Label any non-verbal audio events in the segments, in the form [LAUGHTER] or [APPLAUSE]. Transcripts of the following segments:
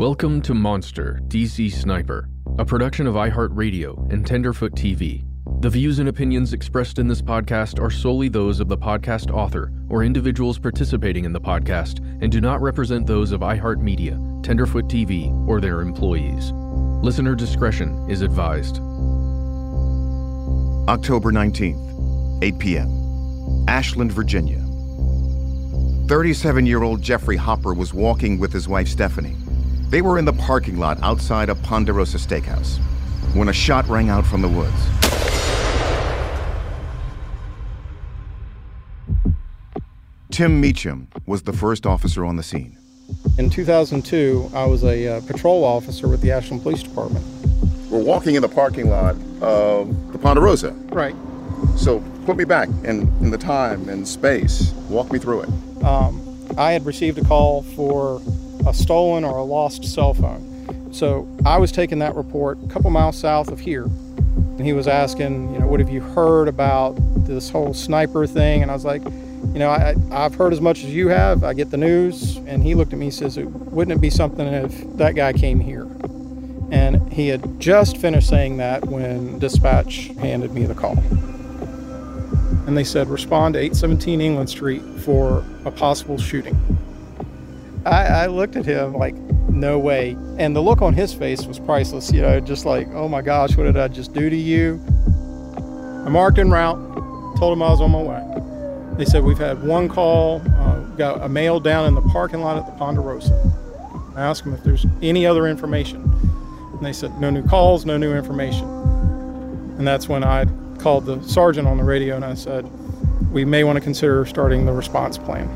Welcome to Monster, DC Sniper, a production of iHeartRadio and Tenderfoot TV. The views and opinions expressed in this podcast are solely those of the podcast author or individuals participating in the podcast and do not represent those of iHeartMedia, Tenderfoot TV, or their employees. Listener discretion is advised. October 19th, 8 p.m., Ashland, Virginia. 37 year old Jeffrey Hopper was walking with his wife Stephanie. They were in the parking lot outside a Ponderosa Steakhouse when a shot rang out from the woods. Tim Meacham was the first officer on the scene. In 2002, I was a uh, patrol officer with the Ashland Police Department. We're walking in the parking lot of the Ponderosa. Right. So put me back in, in the time and space. Walk me through it. Um, I had received a call for a stolen or a lost cell phone. So I was taking that report a couple miles south of here. And he was asking, you know, what have you heard about this whole sniper thing? And I was like, you know, I, I've heard as much as you have. I get the news. And he looked at me and says, wouldn't it be something if that guy came here? And he had just finished saying that when dispatch handed me the call. And they said, respond to 817 England Street for a possible shooting. I, I looked at him like, no way. And the look on his face was priceless, you know, just like, oh my gosh, what did I just do to you? I marked en route, told him I was on my way. They said, We've had one call, uh, got a male down in the parking lot at the Ponderosa. I asked them if there's any other information. And they said, No new calls, no new information. And that's when I called the sergeant on the radio and I said, We may want to consider starting the response plan.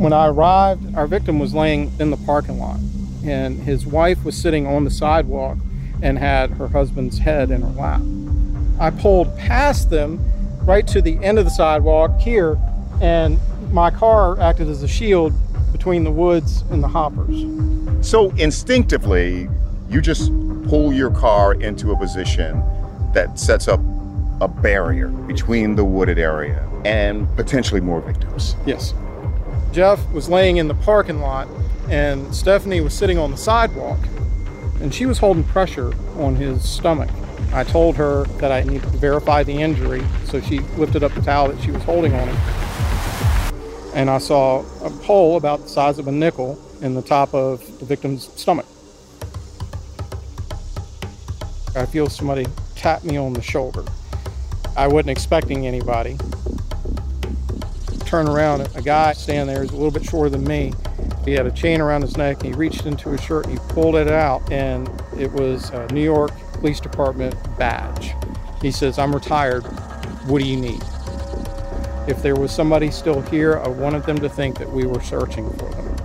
When I arrived, our victim was laying in the parking lot, and his wife was sitting on the sidewalk and had her husband's head in her lap. I pulled past them right to the end of the sidewalk here, and my car acted as a shield between the woods and the Hoppers. So instinctively, you just pull your car into a position that sets up a barrier between the wooded area and potentially more victims. Yes. Jeff was laying in the parking lot, and Stephanie was sitting on the sidewalk, and she was holding pressure on his stomach. I told her that I needed to verify the injury, so she lifted up the towel that she was holding on him. And I saw a hole about the size of a nickel in the top of the victim's stomach. I feel somebody tap me on the shoulder. I wasn't expecting anybody. Turn around, a guy standing there is a little bit shorter than me. He had a chain around his neck. and He reached into his shirt and he pulled it out, and it was a New York Police Department badge. He says, I'm retired. What do you need? If there was somebody still here, I wanted them to think that we were searching for them.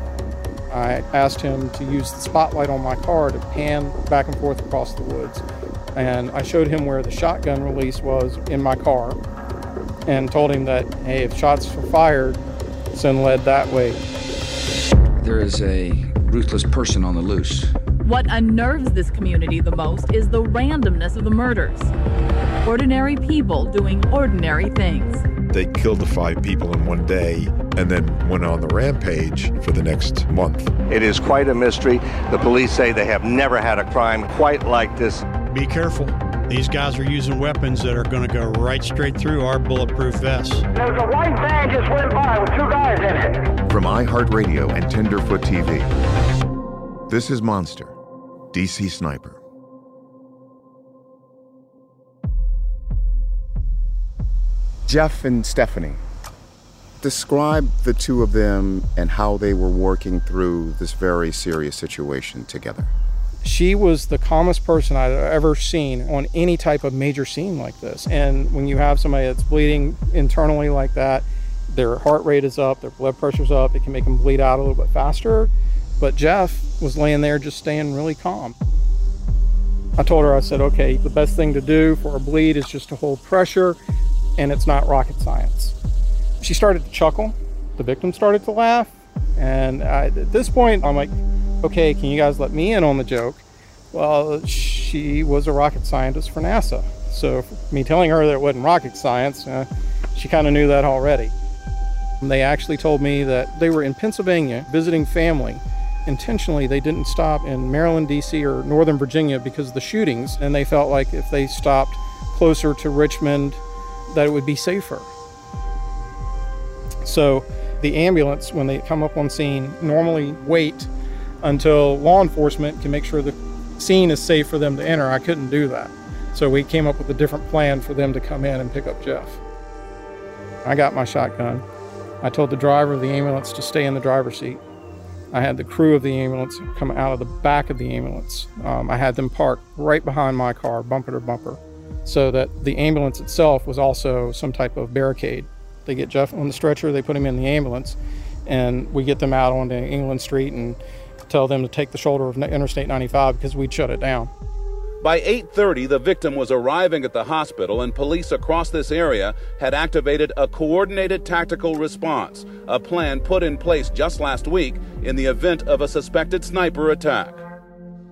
I asked him to use the spotlight on my car to pan back and forth across the woods. And I showed him where the shotgun release was in my car and told him that, hey, if shots were fired, send lead that way. There is a ruthless person on the loose. What unnerves this community the most is the randomness of the murders. Ordinary people doing ordinary things. They killed the five people in one day and then went on the rampage for the next month. It is quite a mystery. The police say they have never had a crime quite like this. Be careful. These guys are using weapons that are going to go right straight through our bulletproof vests. There's a white van just went by with two guys in it. From iHeartRadio and Tenderfoot TV, this is Monster, DC Sniper. Jeff and Stephanie, describe the two of them and how they were working through this very serious situation together. She was the calmest person I'd ever seen on any type of major scene like this. And when you have somebody that's bleeding internally like that, their heart rate is up, their blood pressure's up, it can make them bleed out a little bit faster. But Jeff was laying there just staying really calm. I told her, I said, okay, the best thing to do for a bleed is just to hold pressure, and it's not rocket science. She started to chuckle. The victim started to laugh. And I, at this point, I'm like, okay, can you guys let me in on the joke? Well, she was a rocket scientist for NASA. So, me telling her that it wasn't rocket science, uh, she kind of knew that already. And they actually told me that they were in Pennsylvania visiting family. Intentionally, they didn't stop in Maryland, D.C., or Northern Virginia because of the shootings, and they felt like if they stopped closer to Richmond, that it would be safer. So, the ambulance, when they come up on scene, normally wait until law enforcement can make sure the scene is safe for them to enter. I couldn't do that. So we came up with a different plan for them to come in and pick up Jeff. I got my shotgun. I told the driver of the ambulance to stay in the driver's seat. I had the crew of the ambulance come out of the back of the ambulance. Um, I had them parked right behind my car, bumper to bumper, so that the ambulance itself was also some type of barricade. They get Jeff on the stretcher, they put him in the ambulance, and we get them out onto England Street and tell them to take the shoulder of Interstate 95 because we'd shut it down. By 8:30, the victim was arriving at the hospital and police across this area had activated a coordinated tactical response, a plan put in place just last week in the event of a suspected sniper attack.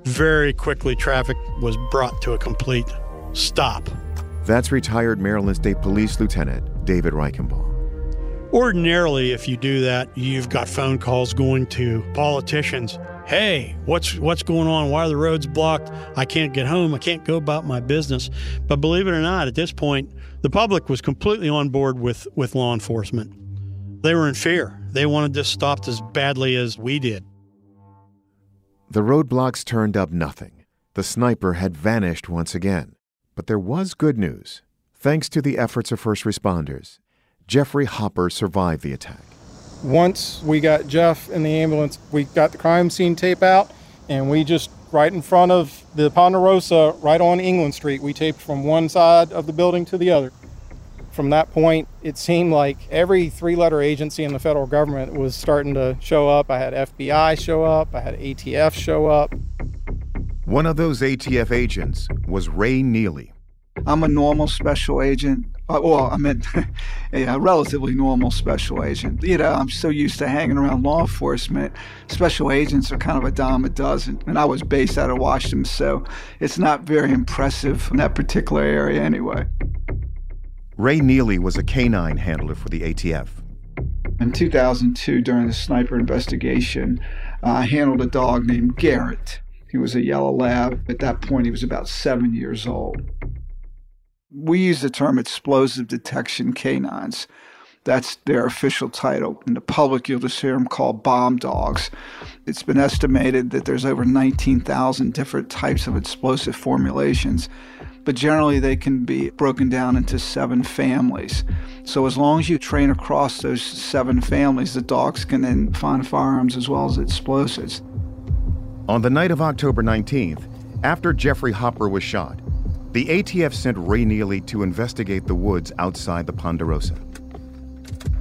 Very quickly traffic was brought to a complete stop. That's retired Maryland State Police Lieutenant David Reichenbaugh. Ordinarily, if you do that, you've got phone calls going to politicians. Hey, what's what's going on? Why are the roads blocked? I can't get home. I can't go about my business. But believe it or not, at this point, the public was completely on board with, with law enforcement. They were in fear. They wanted this stopped as badly as we did. The roadblocks turned up nothing. The sniper had vanished once again. But there was good news. Thanks to the efforts of first responders, Jeffrey Hopper survived the attack. Once we got Jeff in the ambulance, we got the crime scene tape out, and we just right in front of the Ponderosa, right on England Street, we taped from one side of the building to the other. From that point, it seemed like every three letter agency in the federal government was starting to show up. I had FBI show up, I had ATF show up. One of those ATF agents was Ray Neely. I'm a normal special agent. Uh, well, I meant [LAUGHS] a relatively normal special agent. You know, I'm so used to hanging around law enforcement. Special agents are kind of a dime a dozen. And I was based out of Washington, so it's not very impressive in that particular area anyway. Ray Neely was a canine handler for the ATF. In 2002, during the sniper investigation, uh, I handled a dog named Garrett. He was a yellow lab. At that point, he was about seven years old. We use the term explosive detection canines. That's their official title. In the public, you'll just hear them called bomb dogs. It's been estimated that there's over 19,000 different types of explosive formulations, but generally they can be broken down into seven families. So as long as you train across those seven families, the dogs can then find firearms as well as explosives. On the night of October 19th, after Jeffrey Hopper was shot, the ATF sent Ray Neely to investigate the woods outside the Ponderosa.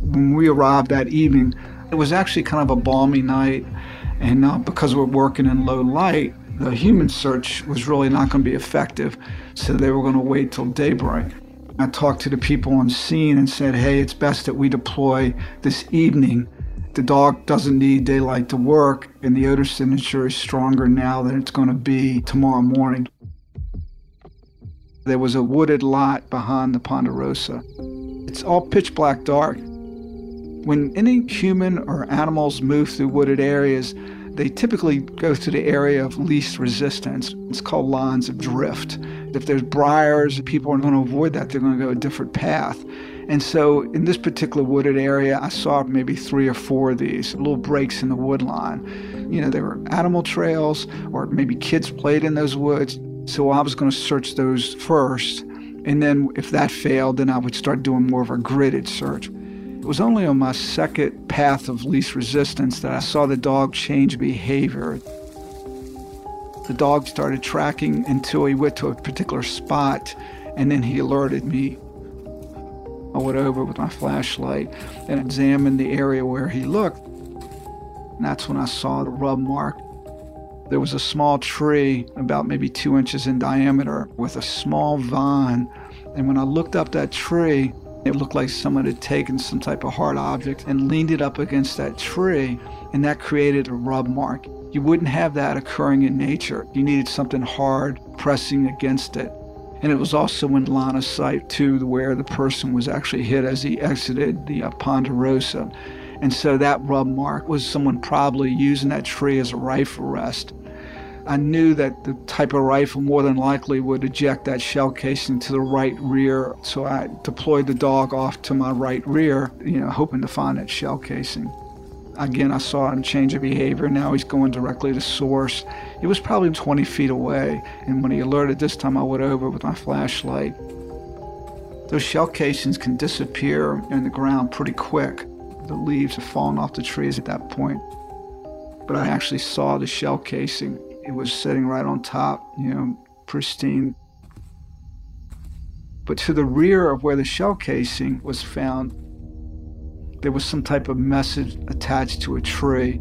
When we arrived that evening, it was actually kind of a balmy night, and because we're working in low light, the human search was really not going to be effective, so they were going to wait till daybreak. I talked to the people on scene and said, hey, it's best that we deploy this evening. The dog doesn't need daylight to work, and the odor signature is stronger now than it's going to be tomorrow morning. There was a wooded lot behind the Ponderosa. It's all pitch black dark. When any human or animals move through wooded areas, they typically go to the area of least resistance. It's called lines of drift. If there's briars, people are going to avoid that. They're going to go a different path. And so in this particular wooded area, I saw maybe three or four of these little breaks in the wood line. You know, there were animal trails, or maybe kids played in those woods. So I was going to search those first. And then if that failed, then I would start doing more of a gridded search. It was only on my second path of least resistance that I saw the dog change behavior. The dog started tracking until he went to a particular spot, and then he alerted me. I went over with my flashlight and examined the area where he looked. And that's when I saw the rub mark. There was a small tree, about maybe two inches in diameter, with a small vine. And when I looked up that tree, it looked like someone had taken some type of hard object and leaned it up against that tree, and that created a rub mark. You wouldn't have that occurring in nature. You needed something hard pressing against it. And it was also in line of sight to where the person was actually hit as he exited the uh, Ponderosa. And so that rub mark was someone probably using that tree as a rifle rest. I knew that the type of rifle more than likely would eject that shell casing to the right rear, so I deployed the dog off to my right rear, you know, hoping to find that shell casing. Again, I saw him change of behavior. Now he's going directly to source. It was probably 20 feet away, and when he alerted this time, I went over with my flashlight. Those shell casings can disappear in the ground pretty quick. The leaves have fallen off the trees at that point. But I actually saw the shell casing it was sitting right on top, you know, pristine. But to the rear of where the shell casing was found, there was some type of message attached to a tree.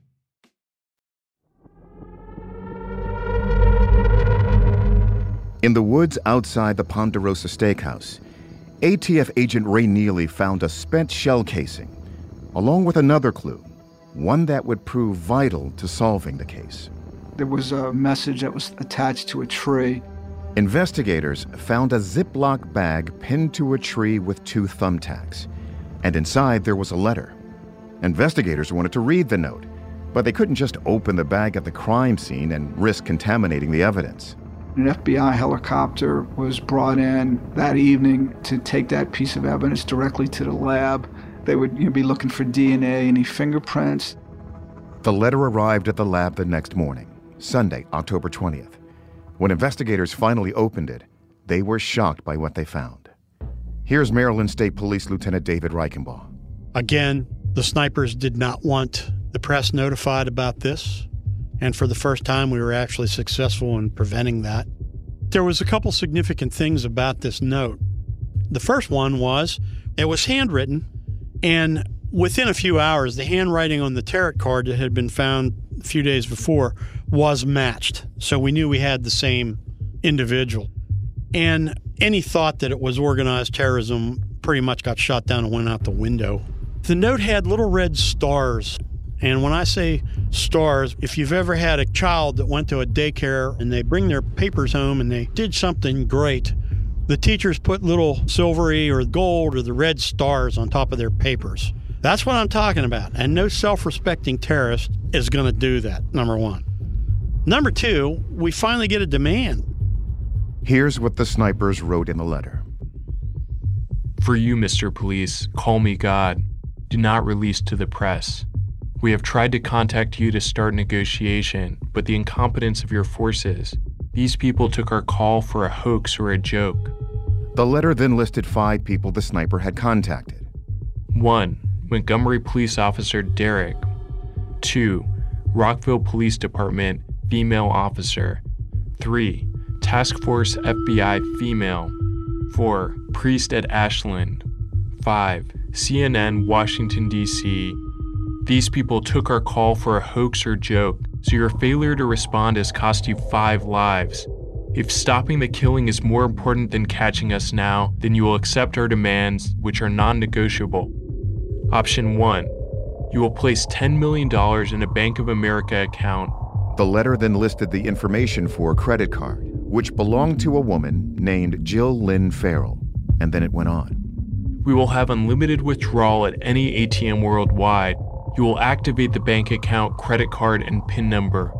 In the woods outside the Ponderosa Steakhouse, ATF agent Ray Neely found a spent shell casing, along with another clue, one that would prove vital to solving the case. There was a message that was attached to a tree. Investigators found a Ziploc bag pinned to a tree with two thumbtacks, and inside there was a letter. Investigators wanted to read the note, but they couldn't just open the bag at the crime scene and risk contaminating the evidence. An FBI helicopter was brought in that evening to take that piece of evidence directly to the lab. They would you know, be looking for DNA, any fingerprints. The letter arrived at the lab the next morning, Sunday, October 20th. When investigators finally opened it, they were shocked by what they found. Here's Maryland State Police Lieutenant David Reichenbaugh. Again, the snipers did not want the press notified about this. And for the first time, we were actually successful in preventing that. There was a couple significant things about this note. The first one was it was handwritten, and within a few hours, the handwriting on the tarot card that had been found a few days before was matched. So we knew we had the same individual. And any thought that it was organized terrorism pretty much got shot down and went out the window. The note had little red stars and when I say stars, if you've ever had a child that went to a daycare and they bring their papers home and they did something great, the teachers put little silvery or gold or the red stars on top of their papers. That's what I'm talking about. And no self respecting terrorist is going to do that, number one. Number two, we finally get a demand. Here's what the snipers wrote in the letter For you, Mr. Police, call me God. Do not release to the press. We have tried to contact you to start negotiation, but the incompetence of your forces. These people took our call for a hoax or a joke. The letter then listed five people the sniper had contacted 1. Montgomery Police Officer Derek. 2. Rockville Police Department Female Officer. 3. Task Force FBI Female. 4. Priest at Ashland. 5. CNN Washington, D.C. These people took our call for a hoax or joke, so your failure to respond has cost you five lives. If stopping the killing is more important than catching us now, then you will accept our demands, which are non negotiable. Option 1 You will place $10 million in a Bank of America account. The letter then listed the information for a credit card, which belonged to a woman named Jill Lynn Farrell, and then it went on. We will have unlimited withdrawal at any ATM worldwide, you will activate the bank account, credit card, and PIN number.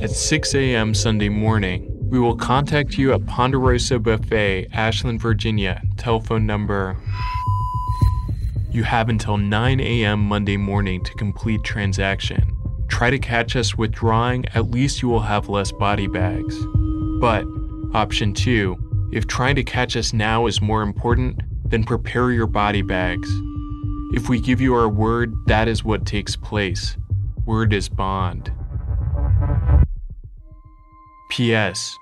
At 6 a.m. Sunday morning, we will contact you at Ponderosa Buffet, Ashland, Virginia. Telephone number. You have until 9 a.m. Monday morning to complete transaction. Try to catch us withdrawing, at least you will have less body bags. But, option 2, if trying to catch us now is more important, then prepare your body bags. If we give you our word, that is what takes place. Word is bond. P.S.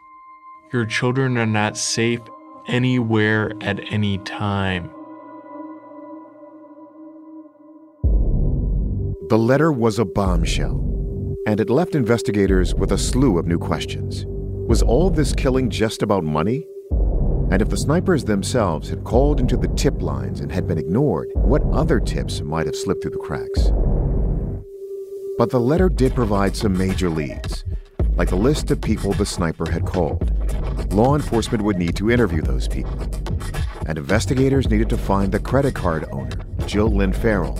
Your children are not safe anywhere at any time. The letter was a bombshell, and it left investigators with a slew of new questions. Was all this killing just about money? And if the snipers themselves had called into the tip lines and had been ignored, what other tips might have slipped through the cracks? But the letter did provide some major leads, like the list of people the sniper had called. Law enforcement would need to interview those people. And investigators needed to find the credit card owner, Jill Lynn Farrell.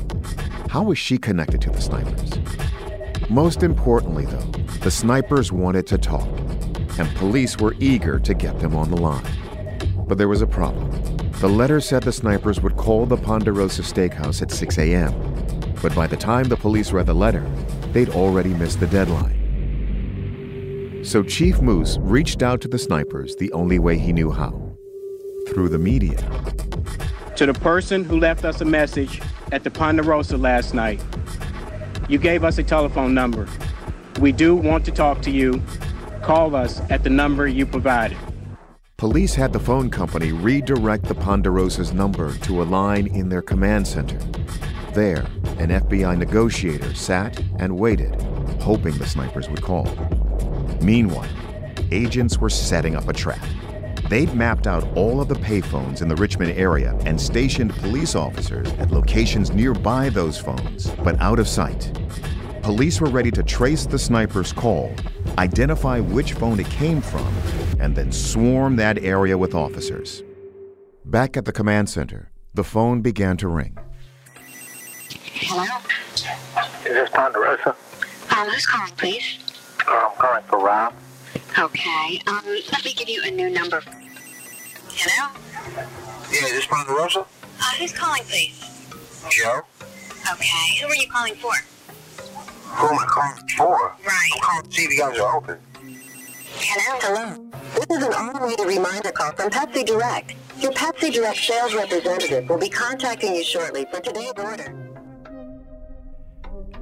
How was she connected to the snipers? Most importantly, though, the snipers wanted to talk, and police were eager to get them on the line. But there was a problem. The letter said the snipers would call the Ponderosa Steakhouse at 6 a.m. But by the time the police read the letter, they'd already missed the deadline. So Chief Moose reached out to the snipers the only way he knew how through the media. To the person who left us a message at the Ponderosa last night, you gave us a telephone number. We do want to talk to you. Call us at the number you provided. Police had the phone company redirect the Ponderosa's number to a line in their command center. There, an FBI negotiator sat and waited, hoping the snipers would call. Meanwhile, agents were setting up a trap. They'd mapped out all of the payphones in the Richmond area and stationed police officers at locations nearby those phones, but out of sight. Police were ready to trace the sniper's call, identify which phone it came from, and then swarm that area with officers. Back at the command center, the phone began to ring. Hello? Is this Ponderosa? Um, who's calling, please? Uh, I'm calling for Rob. Okay. Um, let me give you a new number. Hello? Yeah, is this Ponderosa? Uh, who's calling, please? Joe? Okay. Who are you calling for? Who am I calling for? Right. I'm calling to see if you guys are open. Hello? Hello. This is an automated reminder call from Pepsi Direct. Your Pepsi Direct sales representative will be contacting you shortly for today's order.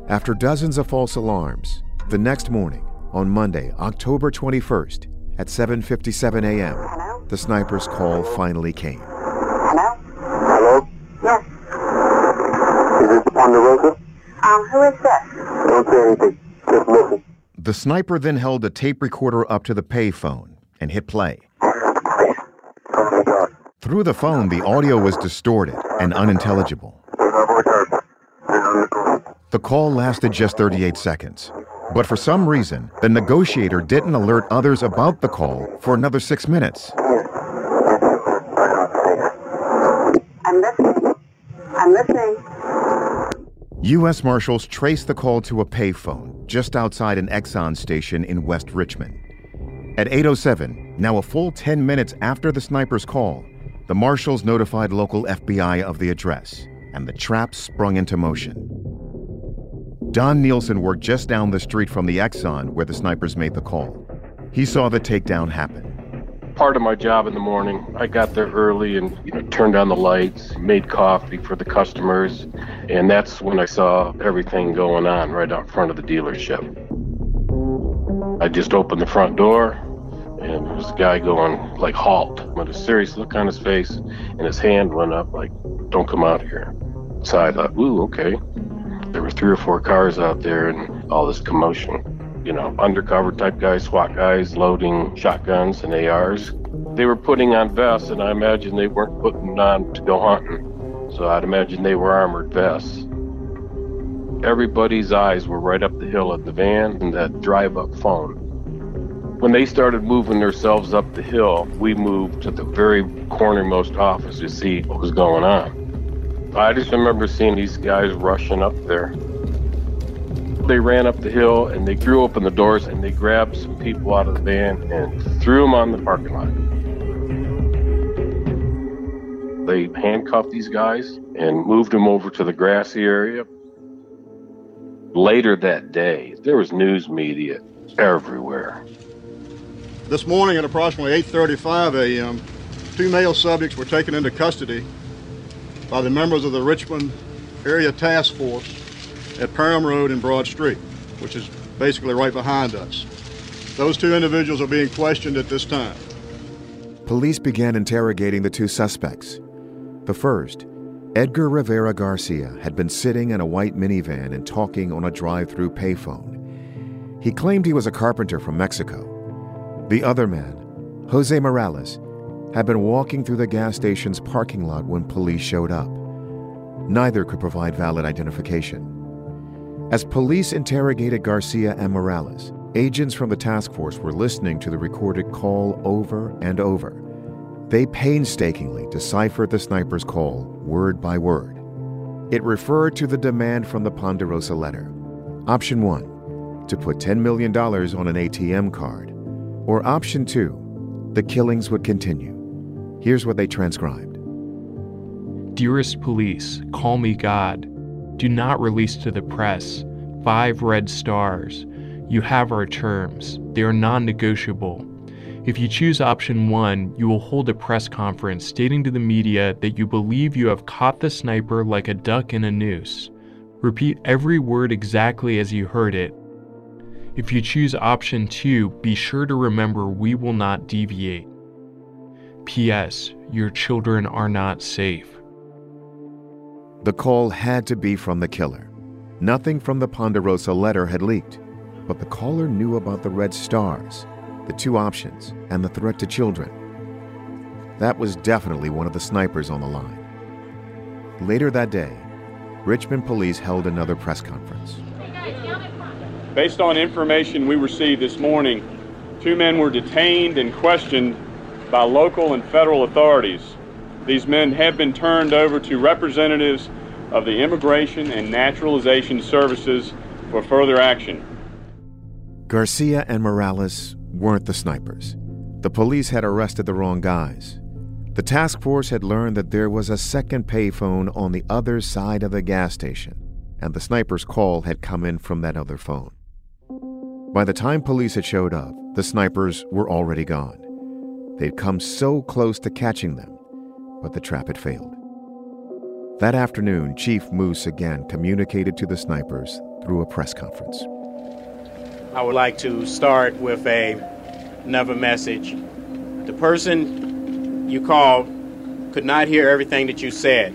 After dozens of false alarms, the next morning, on Monday, October 21st, at 7:57 a.m., the sniper's call finally came. Hello? Hello? Yes. Is this Ponderosa? Um, who is this? Don't say anything. Just listen. The sniper then held a tape recorder up to the payphone and hit play. Through the phone, the audio was distorted and unintelligible. The call lasted just 38 seconds. But for some reason, the negotiator didn't alert others about the call for another six minutes. I'm listening. I'm listening. U.S. Marshals traced the call to a payphone just outside an Exxon station in West Richmond. At 8.07, now a full 10 minutes after the sniper's call, the Marshals notified local FBI of the address, and the trap sprung into motion. Don Nielsen worked just down the street from the Exxon where the snipers made the call. He saw the takedown happen. Part of my job in the morning, I got there early and you know, turned on the lights, made coffee for the customers, and that's when I saw everything going on right out front of the dealership. I just opened the front door, and there was a guy going like halt with a serious look on his face, and his hand went up like, "Don't come out here." So I thought, "Ooh, okay." There were three or four cars out there, and all this commotion. You know, undercover type guys, SWAT guys, loading shotguns and ARs. They were putting on vests, and I imagine they weren't putting on to go hunting. So I'd imagine they were armored vests. Everybody's eyes were right up the hill at the van and that drive up phone. When they started moving themselves up the hill, we moved to the very cornermost office to see what was going on. I just remember seeing these guys rushing up there. They ran up the hill and they threw open the doors and they grabbed some people out of the van and threw them on the parking lot. They handcuffed these guys and moved them over to the grassy area. Later that day, there was news media everywhere. This morning at approximately 8:35 a.m., two male subjects were taken into custody by the members of the Richmond Area Task Force at Parham Road and Broad Street, which is basically right behind us. Those two individuals are being questioned at this time. Police began interrogating the two suspects. The first, Edgar Rivera Garcia, had been sitting in a white minivan and talking on a drive through payphone. He claimed he was a carpenter from Mexico. The other man, Jose Morales, had been walking through the gas station's parking lot when police showed up. Neither could provide valid identification. As police interrogated Garcia and Morales, agents from the task force were listening to the recorded call over and over. They painstakingly deciphered the sniper's call word by word. It referred to the demand from the Ponderosa letter. Option 1 to put $10 million on an ATM card. Or option 2 the killings would continue. Here's what they transcribed Dearest police, call me God. Do not release to the press. Five red stars. You have our terms. They are non negotiable. If you choose option one, you will hold a press conference stating to the media that you believe you have caught the sniper like a duck in a noose. Repeat every word exactly as you heard it. If you choose option two, be sure to remember we will not deviate. P.S. Your children are not safe. The call had to be from the killer. Nothing from the Ponderosa letter had leaked, but the caller knew about the red stars, the two options, and the threat to children. That was definitely one of the snipers on the line. Later that day, Richmond police held another press conference. Based on information we received this morning, two men were detained and questioned by local and federal authorities. These men have been turned over to representatives of the Immigration and Naturalization Services for further action. Garcia and Morales weren't the snipers. The police had arrested the wrong guys. The task force had learned that there was a second payphone on the other side of the gas station, and the sniper's call had come in from that other phone. By the time police had showed up, the snipers were already gone. They'd come so close to catching them, but the trap had failed. That afternoon, Chief Moose again communicated to the snipers through a press conference. I would like to start with a, another message. The person you called could not hear everything that you said.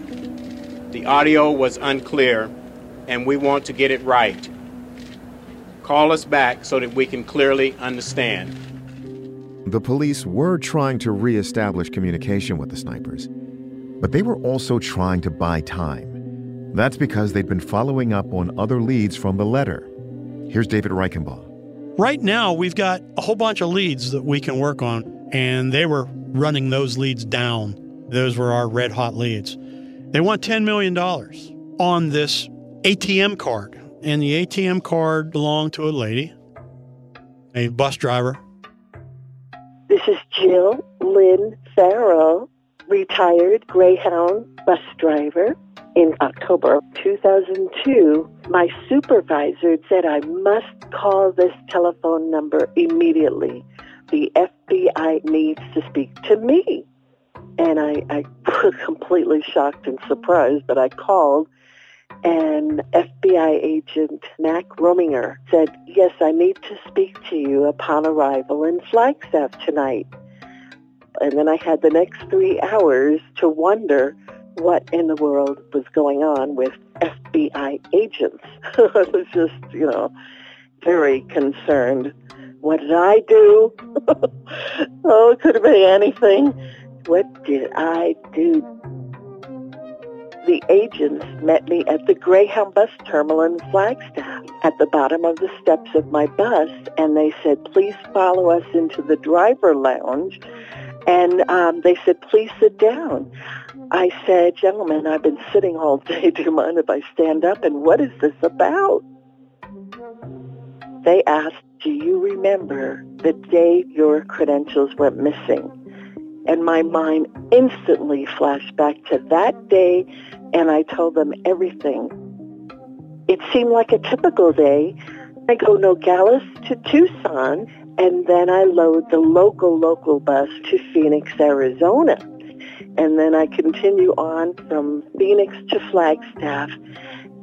The audio was unclear, and we want to get it right. Call us back so that we can clearly understand. The police were trying to reestablish communication with the snipers, but they were also trying to buy time. That's because they'd been following up on other leads from the letter. Here's David Reichenbaugh. Right now, we've got a whole bunch of leads that we can work on, and they were running those leads down. Those were our red hot leads. They want $10 million on this ATM card, and the ATM card belonged to a lady, a bus driver this is Jill Lynn Farrell, retired Greyhound bus driver. In October of 2002, my supervisor said I must call this telephone number immediately. The FBI needs to speak to me. And I, I [LAUGHS] was completely shocked and surprised, but I called and FBI agent Mac Rominger said, yes, I need to speak to you upon arrival in Flagstaff tonight. And then I had the next three hours to wonder what in the world was going on with FBI agents. [LAUGHS] I was just, you know, very concerned. What did I do? [LAUGHS] oh, it could have been anything. What did I do? The agents met me at the Greyhound bus terminal in Flagstaff at the bottom of the steps of my bus, and they said, please follow us into the driver lounge. And um, they said, please sit down. I said, gentlemen, I've been sitting all day. [LAUGHS] Do you mind if I stand up? And what is this about? They asked, do you remember the day your credentials went missing? And my mind instantly flashed back to that day and I told them everything. It seemed like a typical day. I go Nogales to Tucson, and then I load the local, local bus to Phoenix, Arizona. and then I continue on from Phoenix to Flagstaff.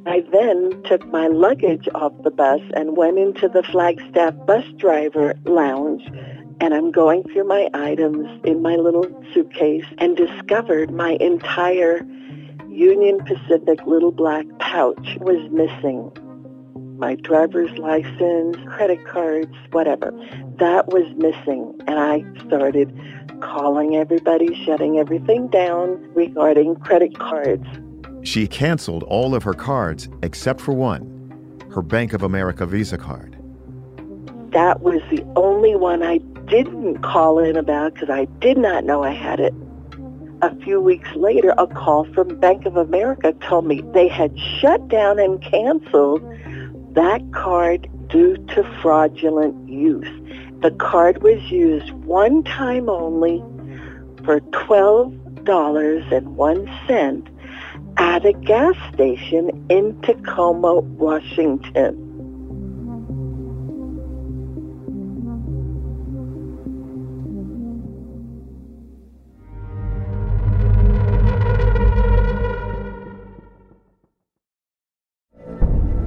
I then took my luggage off the bus and went into the Flagstaff bus driver lounge and I'm going through my items in my little suitcase and discovered my entire Union Pacific little black pouch was missing. My driver's license, credit cards, whatever. That was missing. And I started calling everybody, shutting everything down regarding credit cards. She canceled all of her cards except for one her Bank of America Visa card. That was the only one I didn't call in about because I did not know I had it. A few weeks later, a call from Bank of America told me they had shut down and canceled that card due to fraudulent use. The card was used one time only for $12.01 at a gas station in Tacoma, Washington.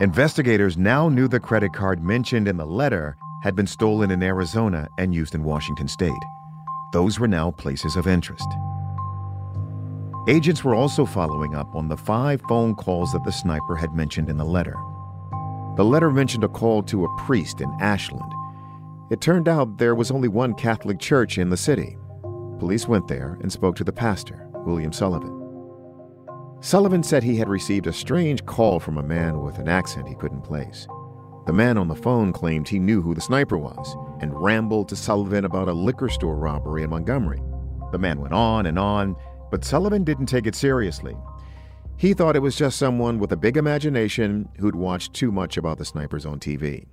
Investigators now knew the credit card mentioned in the letter had been stolen in Arizona and used in Washington state. Those were now places of interest. Agents were also following up on the five phone calls that the sniper had mentioned in the letter. The letter mentioned a call to a priest in Ashland. It turned out there was only one Catholic church in the city. Police went there and spoke to the pastor, William Sullivan. Sullivan said he had received a strange call from a man with an accent he couldn't place. The man on the phone claimed he knew who the sniper was and rambled to Sullivan about a liquor store robbery in Montgomery. The man went on and on, but Sullivan didn't take it seriously. He thought it was just someone with a big imagination who'd watched too much about the snipers on TV.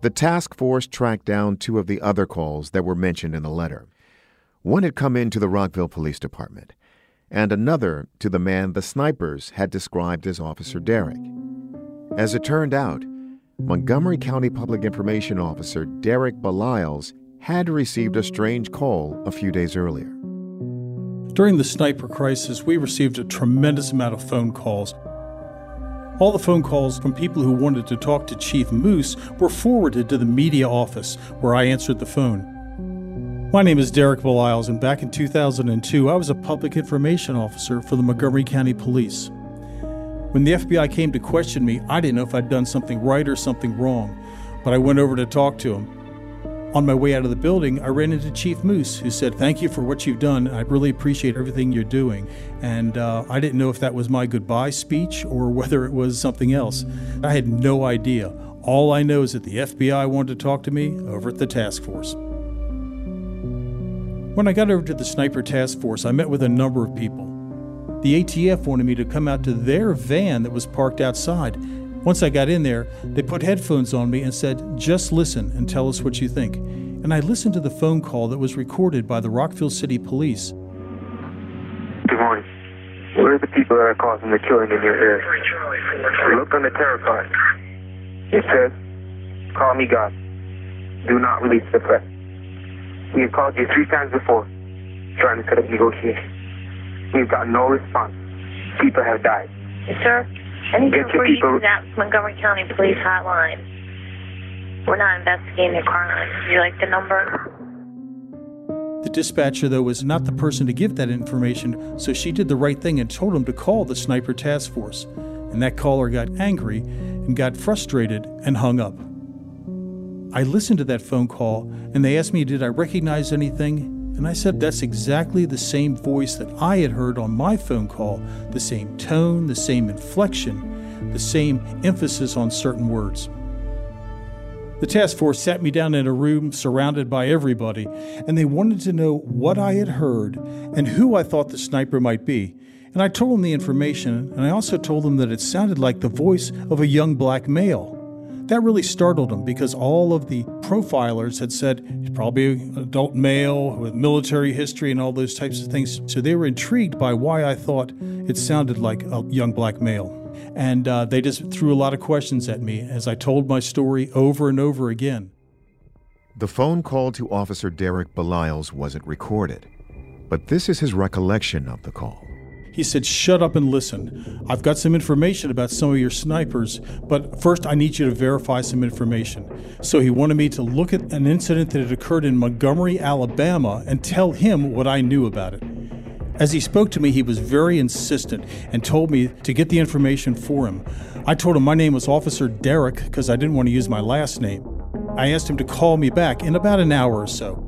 The task force tracked down two of the other calls that were mentioned in the letter. One had come into the Rockville Police Department, and another to the man the snipers had described as Officer Derrick. As it turned out, Montgomery County Public Information Officer Derek Baliles had received a strange call a few days earlier. During the sniper crisis, we received a tremendous amount of phone calls. All the phone calls from people who wanted to talk to Chief Moose were forwarded to the media office, where I answered the phone. My name is Derek Baliles, and back in 2002, I was a public information officer for the Montgomery County Police. When the FBI came to question me, I didn't know if I'd done something right or something wrong, but I went over to talk to him. On my way out of the building, I ran into Chief Moose, who said, Thank you for what you've done. I really appreciate everything you're doing. And uh, I didn't know if that was my goodbye speech or [LAUGHS] whether it was something else. I had no idea. All I know is that the FBI wanted to talk to me over at the task force. When I got over to the sniper task force, I met with a number of people. The ATF wanted me to come out to their van that was parked outside. Once I got in there, they put headphones on me and said, Just listen and tell us what you think. And I listened to the phone call that was recorded by the Rockville City Police. Good morning. What are the people that are causing the killing in your area? Look on the terror card. It says, Call me God. Do not release the press. We have called you three times before, trying to set up negotiations. We've got no response. People have died. Sir, I need Get your refer you people- to that Montgomery County Police hotline. We're not investigating a crime. Would you like the number? The dispatcher, though, was not the person to give that information, so she did the right thing and told him to call the sniper task force. And that caller got angry and got frustrated and hung up. I listened to that phone call and they asked me, Did I recognize anything? And I said, That's exactly the same voice that I had heard on my phone call the same tone, the same inflection, the same emphasis on certain words. The task force sat me down in a room surrounded by everybody, and they wanted to know what I had heard and who I thought the sniper might be. And I told them the information, and I also told them that it sounded like the voice of a young black male. That really startled them because all of the profilers had said he's probably an adult male with military history and all those types of things. So they were intrigued by why I thought it sounded like a young black male. And uh, they just threw a lot of questions at me as I told my story over and over again. The phone call to Officer Derek Baliles wasn't recorded, but this is his recollection of the call. He said, Shut up and listen. I've got some information about some of your snipers, but first I need you to verify some information. So he wanted me to look at an incident that had occurred in Montgomery, Alabama, and tell him what I knew about it. As he spoke to me, he was very insistent and told me to get the information for him. I told him my name was Officer Derrick because I didn't want to use my last name. I asked him to call me back in about an hour or so.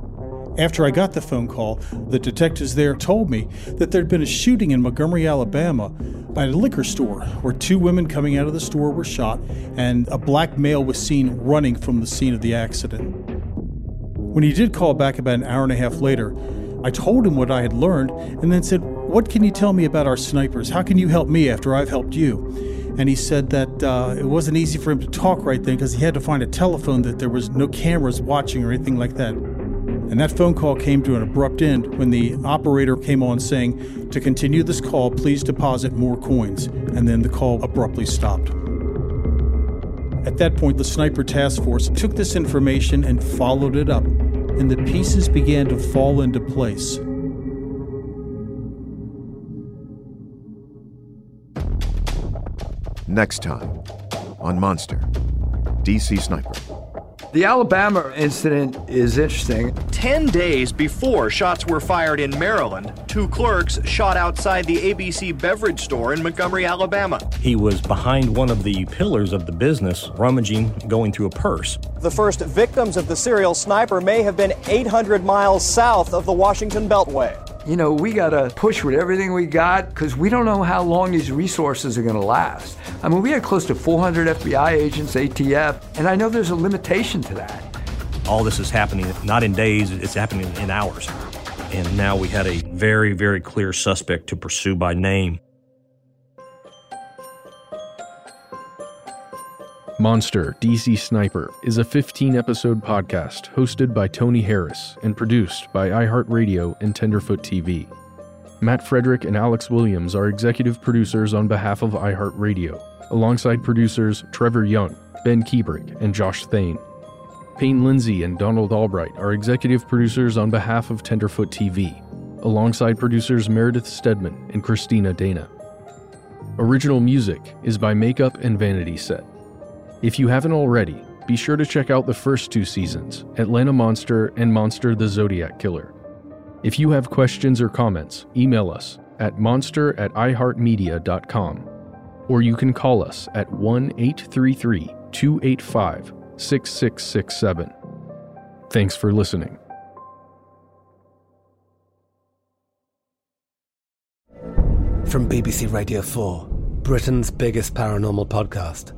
After I got the phone call, the detectives there told me that there'd been a shooting in Montgomery, Alabama, at a liquor store where two women coming out of the store were shot and a black male was seen running from the scene of the accident. When he did call back about an hour and a half later, I told him what I had learned and then said, What can you tell me about our snipers? How can you help me after I've helped you? And he said that uh, it wasn't easy for him to talk right then because he had to find a telephone that there was no cameras watching or anything like that. And that phone call came to an abrupt end when the operator came on saying, To continue this call, please deposit more coins. And then the call abruptly stopped. At that point, the sniper task force took this information and followed it up, and the pieces began to fall into place. Next time on Monster, DC Sniper. The Alabama incident is interesting. Ten days before shots were fired in Maryland, two clerks shot outside the ABC beverage store in Montgomery, Alabama. He was behind one of the pillars of the business, rummaging, going through a purse. The first victims of the serial sniper may have been 800 miles south of the Washington Beltway. You know, we got to push with everything we got because we don't know how long these resources are going to last. I mean, we had close to 400 FBI agents, ATF, and I know there's a limitation to that. All this is happening not in days, it's happening in hours. And now we had a very, very clear suspect to pursue by name. Monster DC Sniper is a 15 episode podcast hosted by Tony Harris and produced by iHeartRadio and Tenderfoot TV. Matt Frederick and Alex Williams are executive producers on behalf of iHeartRadio, alongside producers Trevor Young, Ben Keebrick, and Josh Thane. Payne Lindsay and Donald Albright are executive producers on behalf of Tenderfoot TV, alongside producers Meredith Stedman and Christina Dana. Original music is by Makeup and Vanity Set. If you haven't already, be sure to check out the first two seasons, Atlanta Monster and Monster the Zodiac Killer. If you have questions or comments, email us at monster at iheartmedia.com or you can call us at 1 833 285 6667. Thanks for listening. From BBC Radio 4, Britain's biggest paranormal podcast